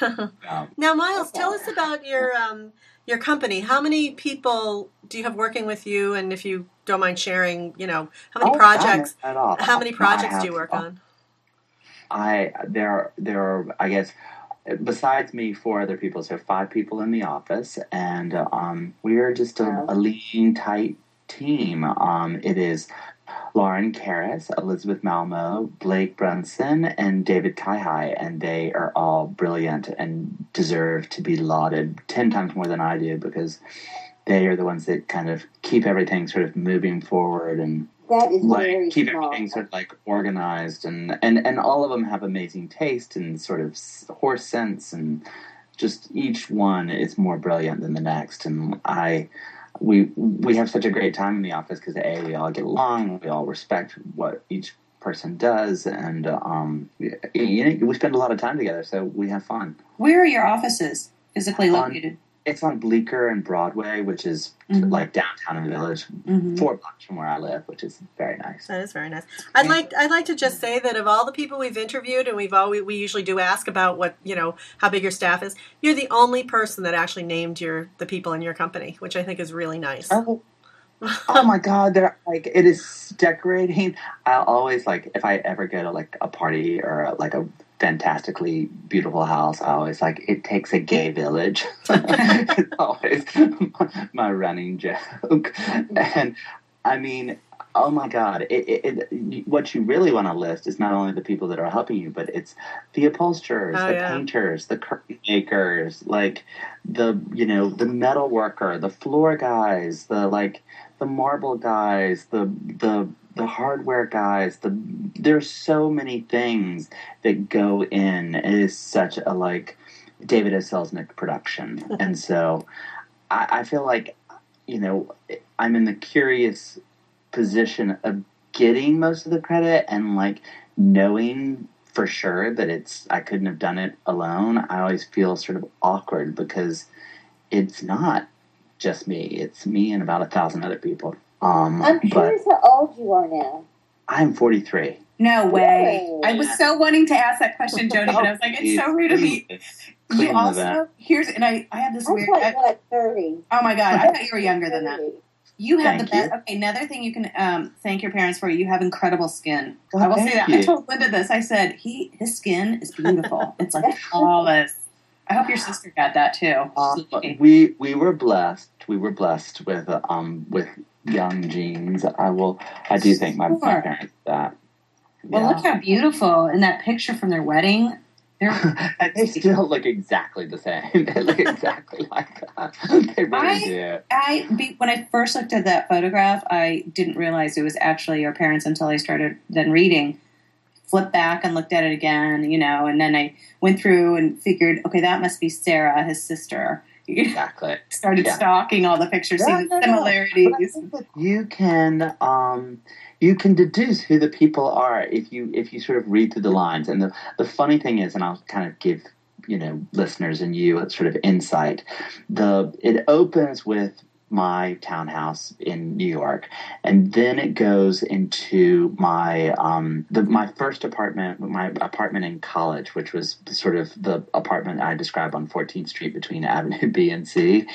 No. Um, now, Miles, Okay. tell us about your um, your company. How many people do you have working with you? And if you don't mind sharing, you know, how many oh, projects? at all. How many I projects do you have- work on? I there there are I guess besides me four other people so five people in the office and um, we are just a, Wow. a lean tight team. Um, it is Lauren Karras, Elizabeth Malmo, Blake Brunson, and David Kaihai, and they are all brilliant and deserve to be lauded ten times more than I do because they are the ones that kind of keep everything sort of moving forward and That is like very keep smart. everything sort of like organized and and and all of them have amazing taste and sort of s- horse sense and just each one is more brilliant than the next and i we we have such a great time in the office because a we all get along we all respect what each person does and um we, you know, we spend a lot of time together so we have fun Where are your offices physically On- located? It's on Bleecker and Broadway, which is Mhm. like downtown in the village, Mhm. four blocks from where I live, which is very nice. That is very nice. I'd like I'd like to just say that of all the people we've interviewed, and we've always we usually do ask about what you know how big your staff is. You're the only person that actually named your the people in your company, which I think is really nice. Oh, oh my god, they're like it is decorating. I always like if I ever go to like a party or like a fantastically beautiful house, I always like it takes a gay village. it's always my running joke. And I mean, oh my god, it, it, it, what you really want to list is not only the people that are helping you, but it's the upholsterers, Oh, the yeah. painters, the curtain makers, like the you know the metal worker, the floor guys, the like the marble guys, the the the hardware guys. The there's so many things that go in. It is such a like David O. Selznick production, and so I, I feel like you know I'm in the curious position of getting most of the credit and like knowing for sure that it's I couldn't have done it alone. I always feel sort of awkward because it's not just me. It's me and about a thousand other people. Um, I'm but curious how old you are now. I'm 43. No way. Really? I was so wanting to ask that question, Jody, but I was like, it's so rude of me. You also here's and I I have this I weird. I, were like 30. oh my god, I thought you were younger than that. You have Thank the best. you. Okay, another thing you can um, thank your parents for. You have incredible skin. Well, I will say thank that. I told Linda this. I said he his skin is beautiful. it's like flawless. I hope your sister got that too. Um, we we were blessed. We were blessed with uh, um with young genes. I will. I do thank my, my parents for that. well, Yeah. look how beautiful in that picture from their wedding. They still look exactly the same. They look exactly like that. They really I- do. I be, when I first looked at that photograph, I didn't realize it was actually your parents until I started then reading. Flipped back and looked at it again, you know, and then I went through and figured, okay, that must be Sarah, his sister. Exactly. Started Yeah. stalking all the pictures, Yeah, seeing the no, no. similarities. But I think that you can um, you can deduce who the people are if you if you sort of read through the lines. And the the funny thing is, and I'll kind of give you know listeners and you a sort of insight. The it opens with my townhouse in New York, and then it goes into my um, the my first apartment, my apartment in college, which was sort of the apartment I describe on 14th Street between Avenue B and C,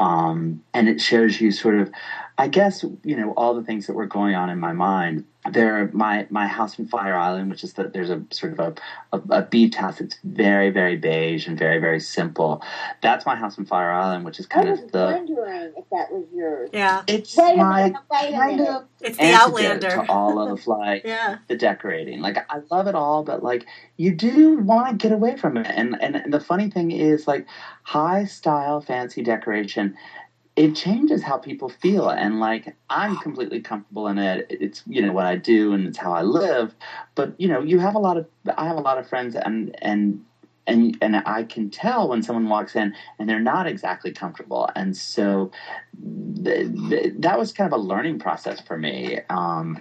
um, and it shows you sort of, I guess you know all the things that were going on in my mind. There, my my house in Fire Island, which is that there's a sort of a, a, a beach house that's very very beige and very very simple. That's my house in Fire Island, which is I kind was of the I was wondering if that was yours. Yeah, it's Wait my minute, wait kind of it's the Outlander. to all of like Yeah, the decorating. Like I love it all, but like you do want to get away from it. And and the funny thing is like high style fancy decoration it changes how people feel and like I'm completely comfortable in it. It's you know what I do and it's how I live. But you know, you have a lot of I have a lot of friends and and and and I can tell when someone walks in and they're not exactly comfortable. And so th- th- that was kind of a learning process for me. Um,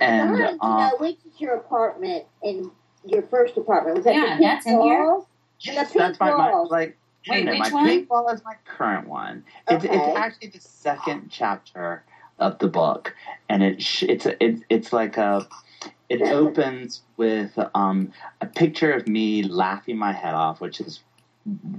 and I wanted to know which is your apartment in your first apartment. Was that Yeah, the pink that's in here. walls? Yes, that's pink my, my like. Wait, which my one? pink wall is my current one. It's, Okay. it's actually the second chapter of the book, and it sh- it's a, it's it's like a it opens with um, a picture of me laughing my head off, which is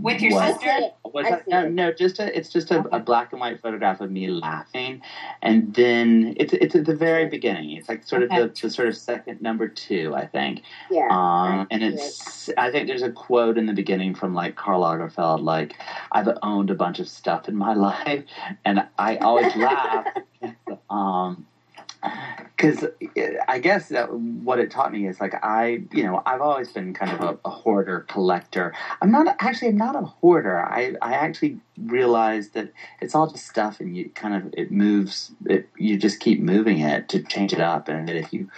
With your what- sister? see was that- no, no, just a, it's just a, Okay. a black and white photograph of me laughing, and then it's it's at the very beginning. It's like sort of the, the sort of second number two, I think. Yeah. Um, and see it's, I think there's a quote in the beginning from like Karl Lagerfeld, like, I've owned a bunch of stuff in my life. And I always laugh. Um, because uh, I guess what it taught me is like I, you know, I've always been kind of a, a hoarder collector. I'm not actually I'm not a hoarder. I I actually realized that it's all just stuff, and you kind of it moves. It you just keep moving it to change it up, and that if you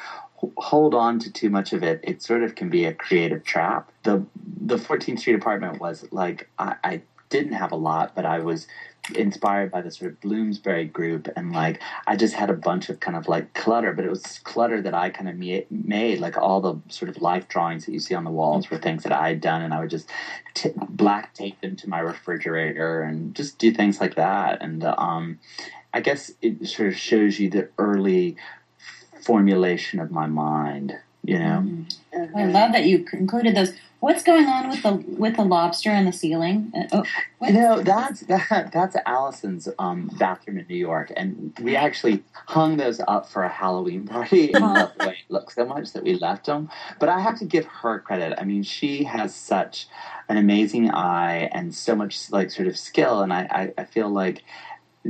hold on to too much of it, it sort of can be a creative trap. The the 14th Street apartment was like I, I didn't have a lot, but I was inspired by the sort of Bloomsbury group, and like I just had a bunch of kind of like clutter, but it was clutter that I kind of made. Like all the sort of life drawings that you see on the walls were things that I had done, and I would just t- black tape them to my refrigerator and just do things like that. And um, I guess it sort of shows you the early formulation of my mind. You know, mm-hmm. I love that you included those. What's going on with the with the lobster in the ceiling? Uh, oh, what? no, that's that, that's Allison's um, bathroom in New York, and we actually hung those up for a Halloween party. and the way it looked so much that we left them. But I have to give her credit. I mean, she has such an amazing eye and so much like sort of skill, and I, I, I feel like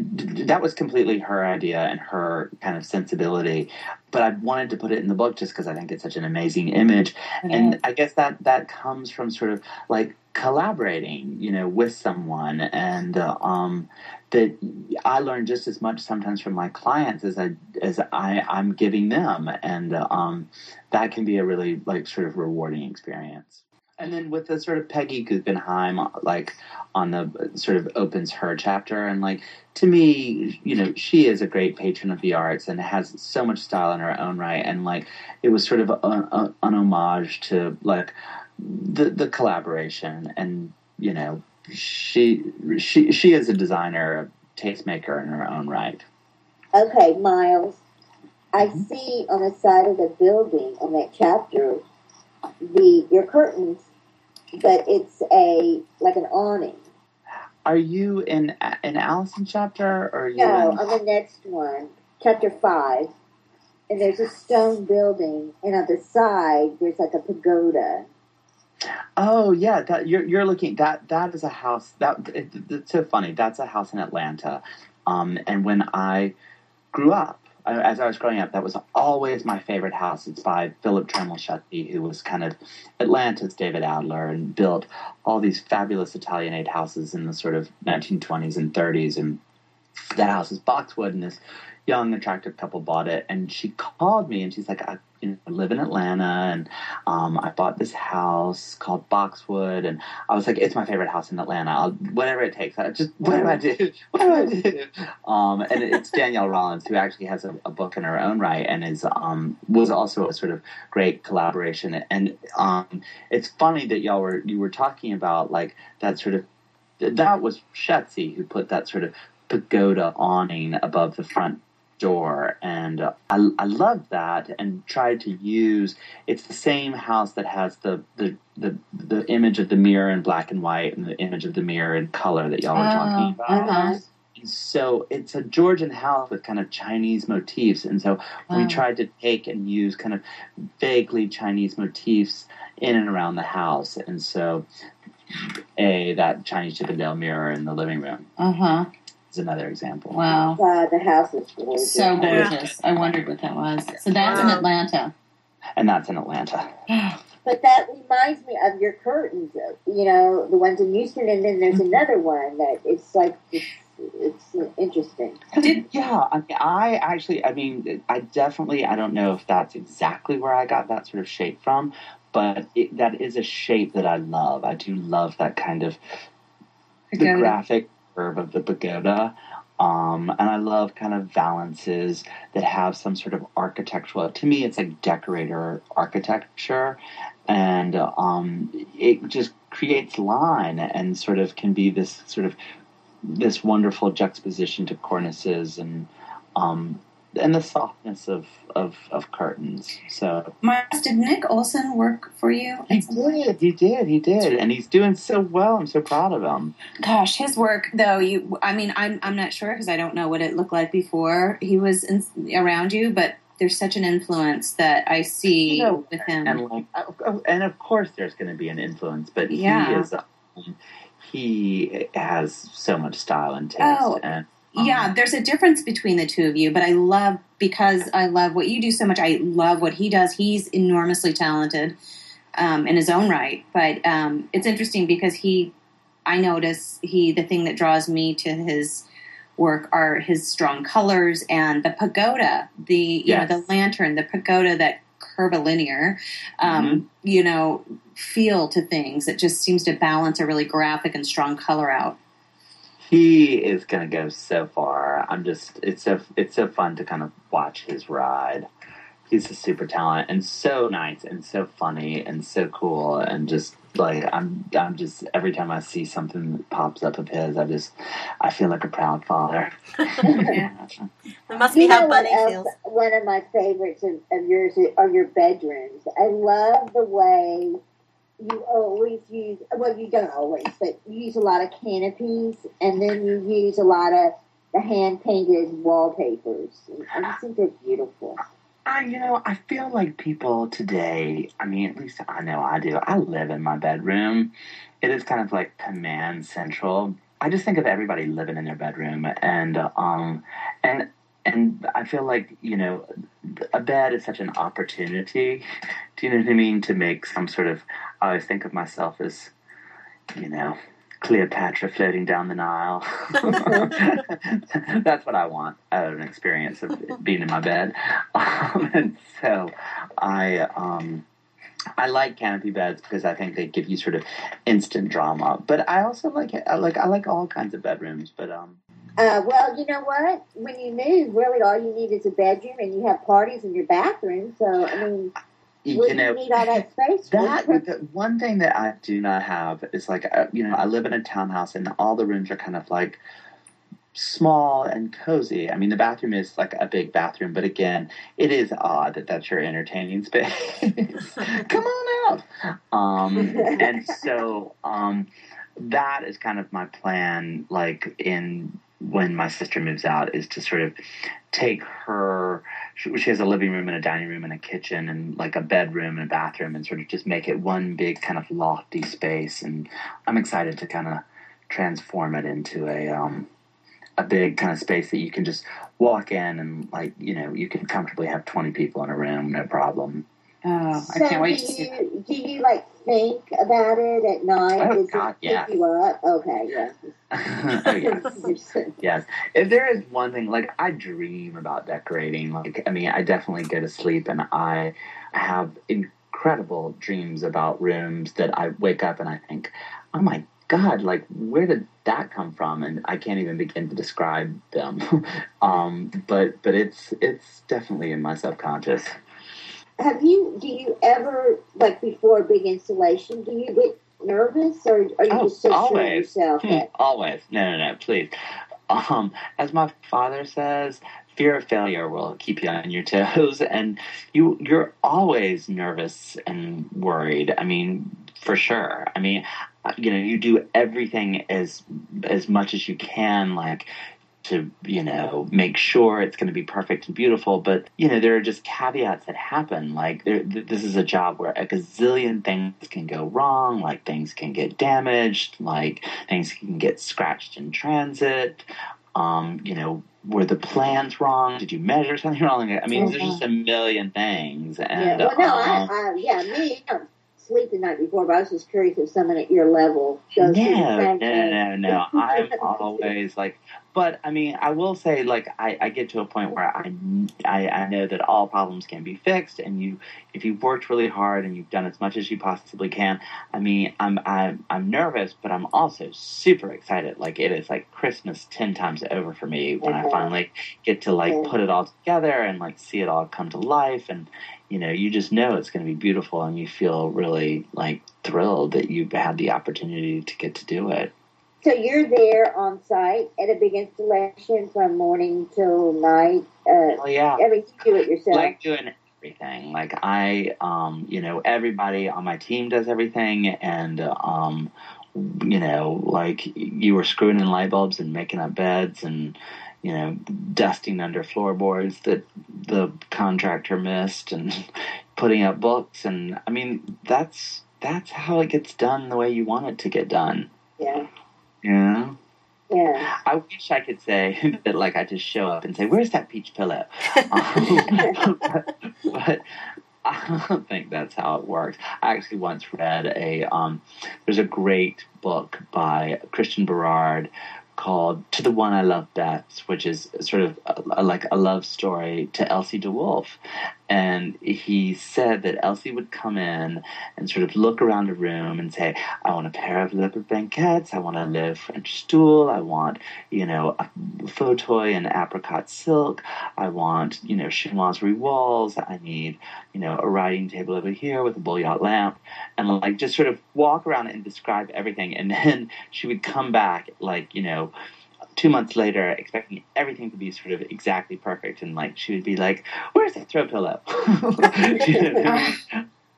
that was completely her idea and her kind of sensibility but i wanted to put it in the book just because i think it's such an amazing image. And i guess that that comes from sort of like collaborating you know with someone. And uh, um that i learn just as much sometimes from my clients as i as i i'm giving them. And uh, um that can be a really like sort of rewarding experience and then with the sort of Peggy Guggenheim, like on the sort of opens her chapter, and like to me, you know, she is a great patron of the arts and has so much style in her own right, and like it was sort of an homage to like the the collaboration, and you know, she she she is a designer, a tastemaker in her own right. Okay, Miles, I mm-hmm. see on the side of the building on that chapter the your curtains, but it's a like an awning. Are you in an Allison chapter or no? In... On the next one, chapter five, and there's a stone building, and on the side there's like a pagoda. Oh yeah, that you're you're looking that that is a house that it, it's so funny. That's a house in Atlanta, um, and when I grew up, as I was growing up, that was always my favorite house. It's by Philip Trammell Shutze, who was kind of Atlanta's David Adler and built all these fabulous Italianate houses in the sort of 1920s and 30s. And that house is boxwood, and this young, attractive couple bought it. And she called me and she's like, I you know, live in Atlanta and um, I bought this house called Boxwood. And I was like, it's my favorite house in Atlanta. I'll, whatever it takes. I just, what do I do? What do I do? Um, and it's Danielle Rollins, who actually has a, a, book in her own right and is um, was also a sort of great collaboration. And um, it's funny that y'all were, you were talking about like that sort of, that was Shutze who put that sort of pagoda awning above the front door. And uh, I, I love that and tried to use it's the same house that has the, the the the image of the mirror in black and white and the image of the mirror in color that y'all were talking oh, about. uh-huh. so it's a georgian house with kind of chinese motifs. And so wow. we tried to take and use kind of vaguely chinese motifs in and around the house. And so a that chinese chippendale mirror in the living room. Uh-huh is another example. Wow. Uh, the house is gorgeous. So gorgeous. I wondered what that was. So that's in Atlanta. And that's in Atlanta. but that reminds me of your curtains, you know, the ones in Houston, and then there's mm-hmm. another one that it's like it's, it's interesting. Did, yeah, I, I actually, I mean, I definitely, I don't know if that's exactly where I got that sort of shape from, but it, that is a shape that I love. I do love that kind of the graphic curve of the pagoda. Um, and I love kind of valances that have some sort of architectural. To me, it's like decorator architecture, and um, it just creates line and sort of can be this sort of this wonderful juxtaposition to cornices and um, and the softness of, of, of curtains. So, Miles, did Nick Olson work for you? He did. He did. He did, and he's doing so well. I'm so proud of him. Gosh, his work though. You, I mean, I'm I'm not sure because I don't know what it looked like before he was in, around you, but there's such an influence that I see you know, with him. And like, and of course, there's going to be an influence, but yeah. he is. Um, he has so much style and taste. Oh. And, yeah, um, there's a difference between the two of you, but I love because I love what you do so much. I love what he does. He's enormously talented um, in his own right, but um, it's interesting because he, I notice he the thing that draws me to his work are his strong colors and the pagoda, the you yes. know the lantern, the pagoda that curvilinear, um, Mm-hmm. you know, feel to things. It just seems to balance a really graphic and strong color out. He is gonna go so far. I'm just it's so it's so fun to kind of watch his ride. He's a super talent and so nice and so funny and so cool and just like I'm I'm just every time I see something that pops up of his I just I feel like a proud father. It must be you how know what Bunny feels. One of my favorites of, of yours are your bedrooms. I love the way you always use. Well, you don't always, but you use a lot of canopies, and then you use a lot of the hand painted wallpapers. I just think they're beautiful. I, you know, I feel like people today, I mean, at least I know I do. I live in my bedroom. It is kind of like command central. I just think of everybody living in their bedroom and um and and I feel like, you know, a bed is such an opportunity. Do you know what I mean? To make some sort of I always think of myself as, you know, Cleopatra floating down the Nile. That's what I want out of an experience of being in my bed. Um, and so I um, I like canopy beds because I think they give you sort of instant drama. But I also like it. I like I like all kinds of bedrooms. But um, Uh, well, you know what? When you move, really all you need is a bedroom, and you have parties in your bathroom. So, I mean, you do know, you need all that space for? That the one thing that I do not have is like uh, you know I live in a townhouse and all the rooms are kind of like small and cozy. I mean the bathroom is like a big bathroom, but again, it is odd that that's your entertaining space. Come on out. Um, and so um, that is kind of my plan. Like in when my sister moves out, is to sort of take her. She, she has a living room and a dining room and a kitchen and like a bedroom and a bathroom and sort of just make it one big kind of lofty space. And I'm excited to kind of transform it into a um, a big kind of space that you can just walk in and like you know you can comfortably have 20 people in a room, no problem. Oh, I can't wait do to see that. you, do you like think about it at night? Oh, Does God, yeah. you up? Okay, yeah. oh yes. Yes. If there is one thing, like I dream about decorating. Like I mean, I definitely go to sleep and I have incredible dreams about rooms that I wake up and I think, oh my god, like where did that come from? And I can't even begin to describe them. um, but but it's it's definitely in my subconscious. Have you? Do you ever like before a big installation? Do you get nervous, or are you Oh, just so sure of yourself? Hmm, that- Always. No, no, no, please. Um, as my father says, fear of failure will keep you on your toes and you you're always nervous and worried. I mean, for sure. I mean, you know, you do everything as as much as you can like to you know make sure it's going to be perfect and beautiful. But you know there are just caveats that happen. Like there, th- this is a job where a gazillion things can go wrong like things can get damaged like things can get scratched in transit. Um, you know were the plans wrong? Did you measure something wrong? I mean there's just a million things Yeah. and Well, no, um, I, I, yeah, me. Sleep the night before, but I was just curious if someone at your level does. No, no, thing. no, no. I'm always like, but I mean, I will say, like, I, I get to a point where I, I, I know that all problems can be fixed, and you, if you've worked really hard and you've done as much as you possibly can. I mean, I'm, I'm, I'm nervous, but I'm also super excited. Like, it is like Christmas ten times over for me when I mm-hmm. finally get to like Yeah. put it all together and like see it all come to life and you know, you just know it's going to be beautiful and you feel really like thrilled that you've had the opportunity to get to do it. So you're there on site at a big installation from morning till night. Uh, Well, yeah, I mean, you do it yourself. like doing everything. Like I, um, you know, everybody on my team does everything, and um, you know, like you were screwing in light bulbs and making up beds and you know, dusting under floorboards that the contractor missed and putting up books and I mean that's that's how it gets done the way you want it to get done. Yeah, Yeah. I wish I could say that like I just show up and say, Where's that peach pillow? Um, but, but I don't think that's how it works. I actually once read a um, there's a great book by Christian Berard called "To the One I Love Best," which is sort of a, a- like a love story to Elsie de Wolfe, and he said that Elsie would come in and sort of look around a room and say, I want a pair of leopard banquettes, I want a live French stool, I want, you know, a fauteuil in apricot silk, I want, you know, chinoiserie walls, I need, you know, a writing table over here with a bouillotte lamp, and like just sort of walk around and describe everything. And then she would come back, like, you know, two months later, expecting everything to be sort of exactly perfect, and like she would be like, "Where's the throw pillow?"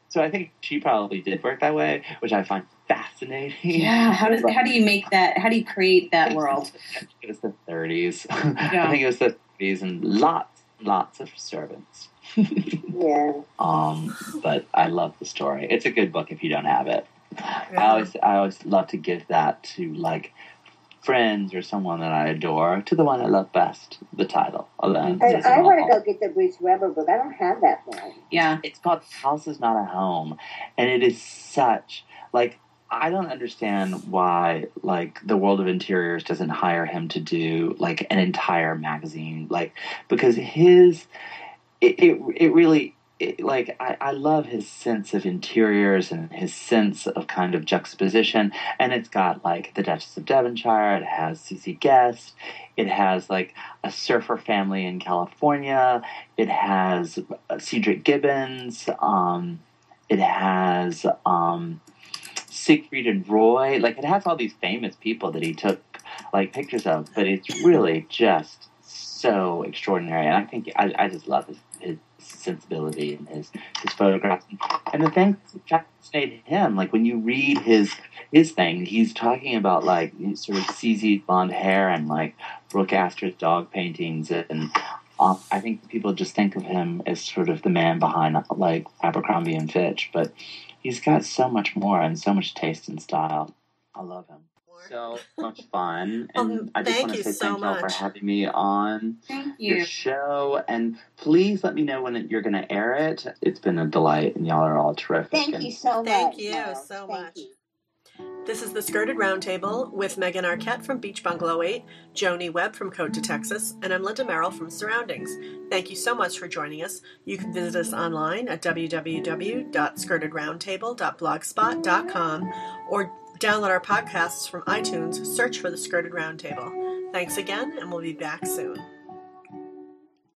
so I think she probably did work that way, which I find fascinating. Yeah, how does how do you make that? How do you create that world? It was the 30s. Yeah. I think it was the 30s, and lots, lots of servants. yeah. Um, but I love the story. It's a good book if you don't have it. Yeah. I always, I always love to give that to like friends or someone that I adore to the one I love best, the title. Alone. I, I want to go get the Bruce Weber book. I don't have that one. Yeah. It's called House is Not a Home. And it is such, like, I don't understand why, like, the World of Interiors doesn't hire him to do, like, an entire magazine. Like, because his, it, it, it really it, like I, I love his sense of interiors and his sense of kind of juxtaposition and it's got like the duchess of devonshire it has CZ Guest it has like a surfer family in california it has cedric gibbons um, it has um, siegfried and roy like it has all these famous people that he took like pictures of but it's really just so extraordinary and i think i, I just love his, his sensibility and his his photographs. And the thing that fascinated him, like when you read his his thing, he's talking about like sort of CZ blonde hair and like Brooke Astor's dog paintings and. Um, I think people just think of him as sort of the man behind like Abercrombie and Fitch, but he's got so much more and so much taste and style. I love him so much fun. And um, I just want to say so thank y'all for having me on you. your show. And please let me know when you're going to air it. It's been a delight, and y'all are all terrific. Thank and you so much. Thank you so thank much. You. This is the Skirted Roundtable with Megan Arquette from Beach Bungalow 8, Joni Webb from Cote de Texas, and I'm Linda Merrill from Surroundings. Thank you so much for joining us. You can visit us online at www.skirtedroundtable.blogspot.com or Download our podcasts from iTunes, search for the Skirted Roundtable. Thanks again, and we'll be back soon.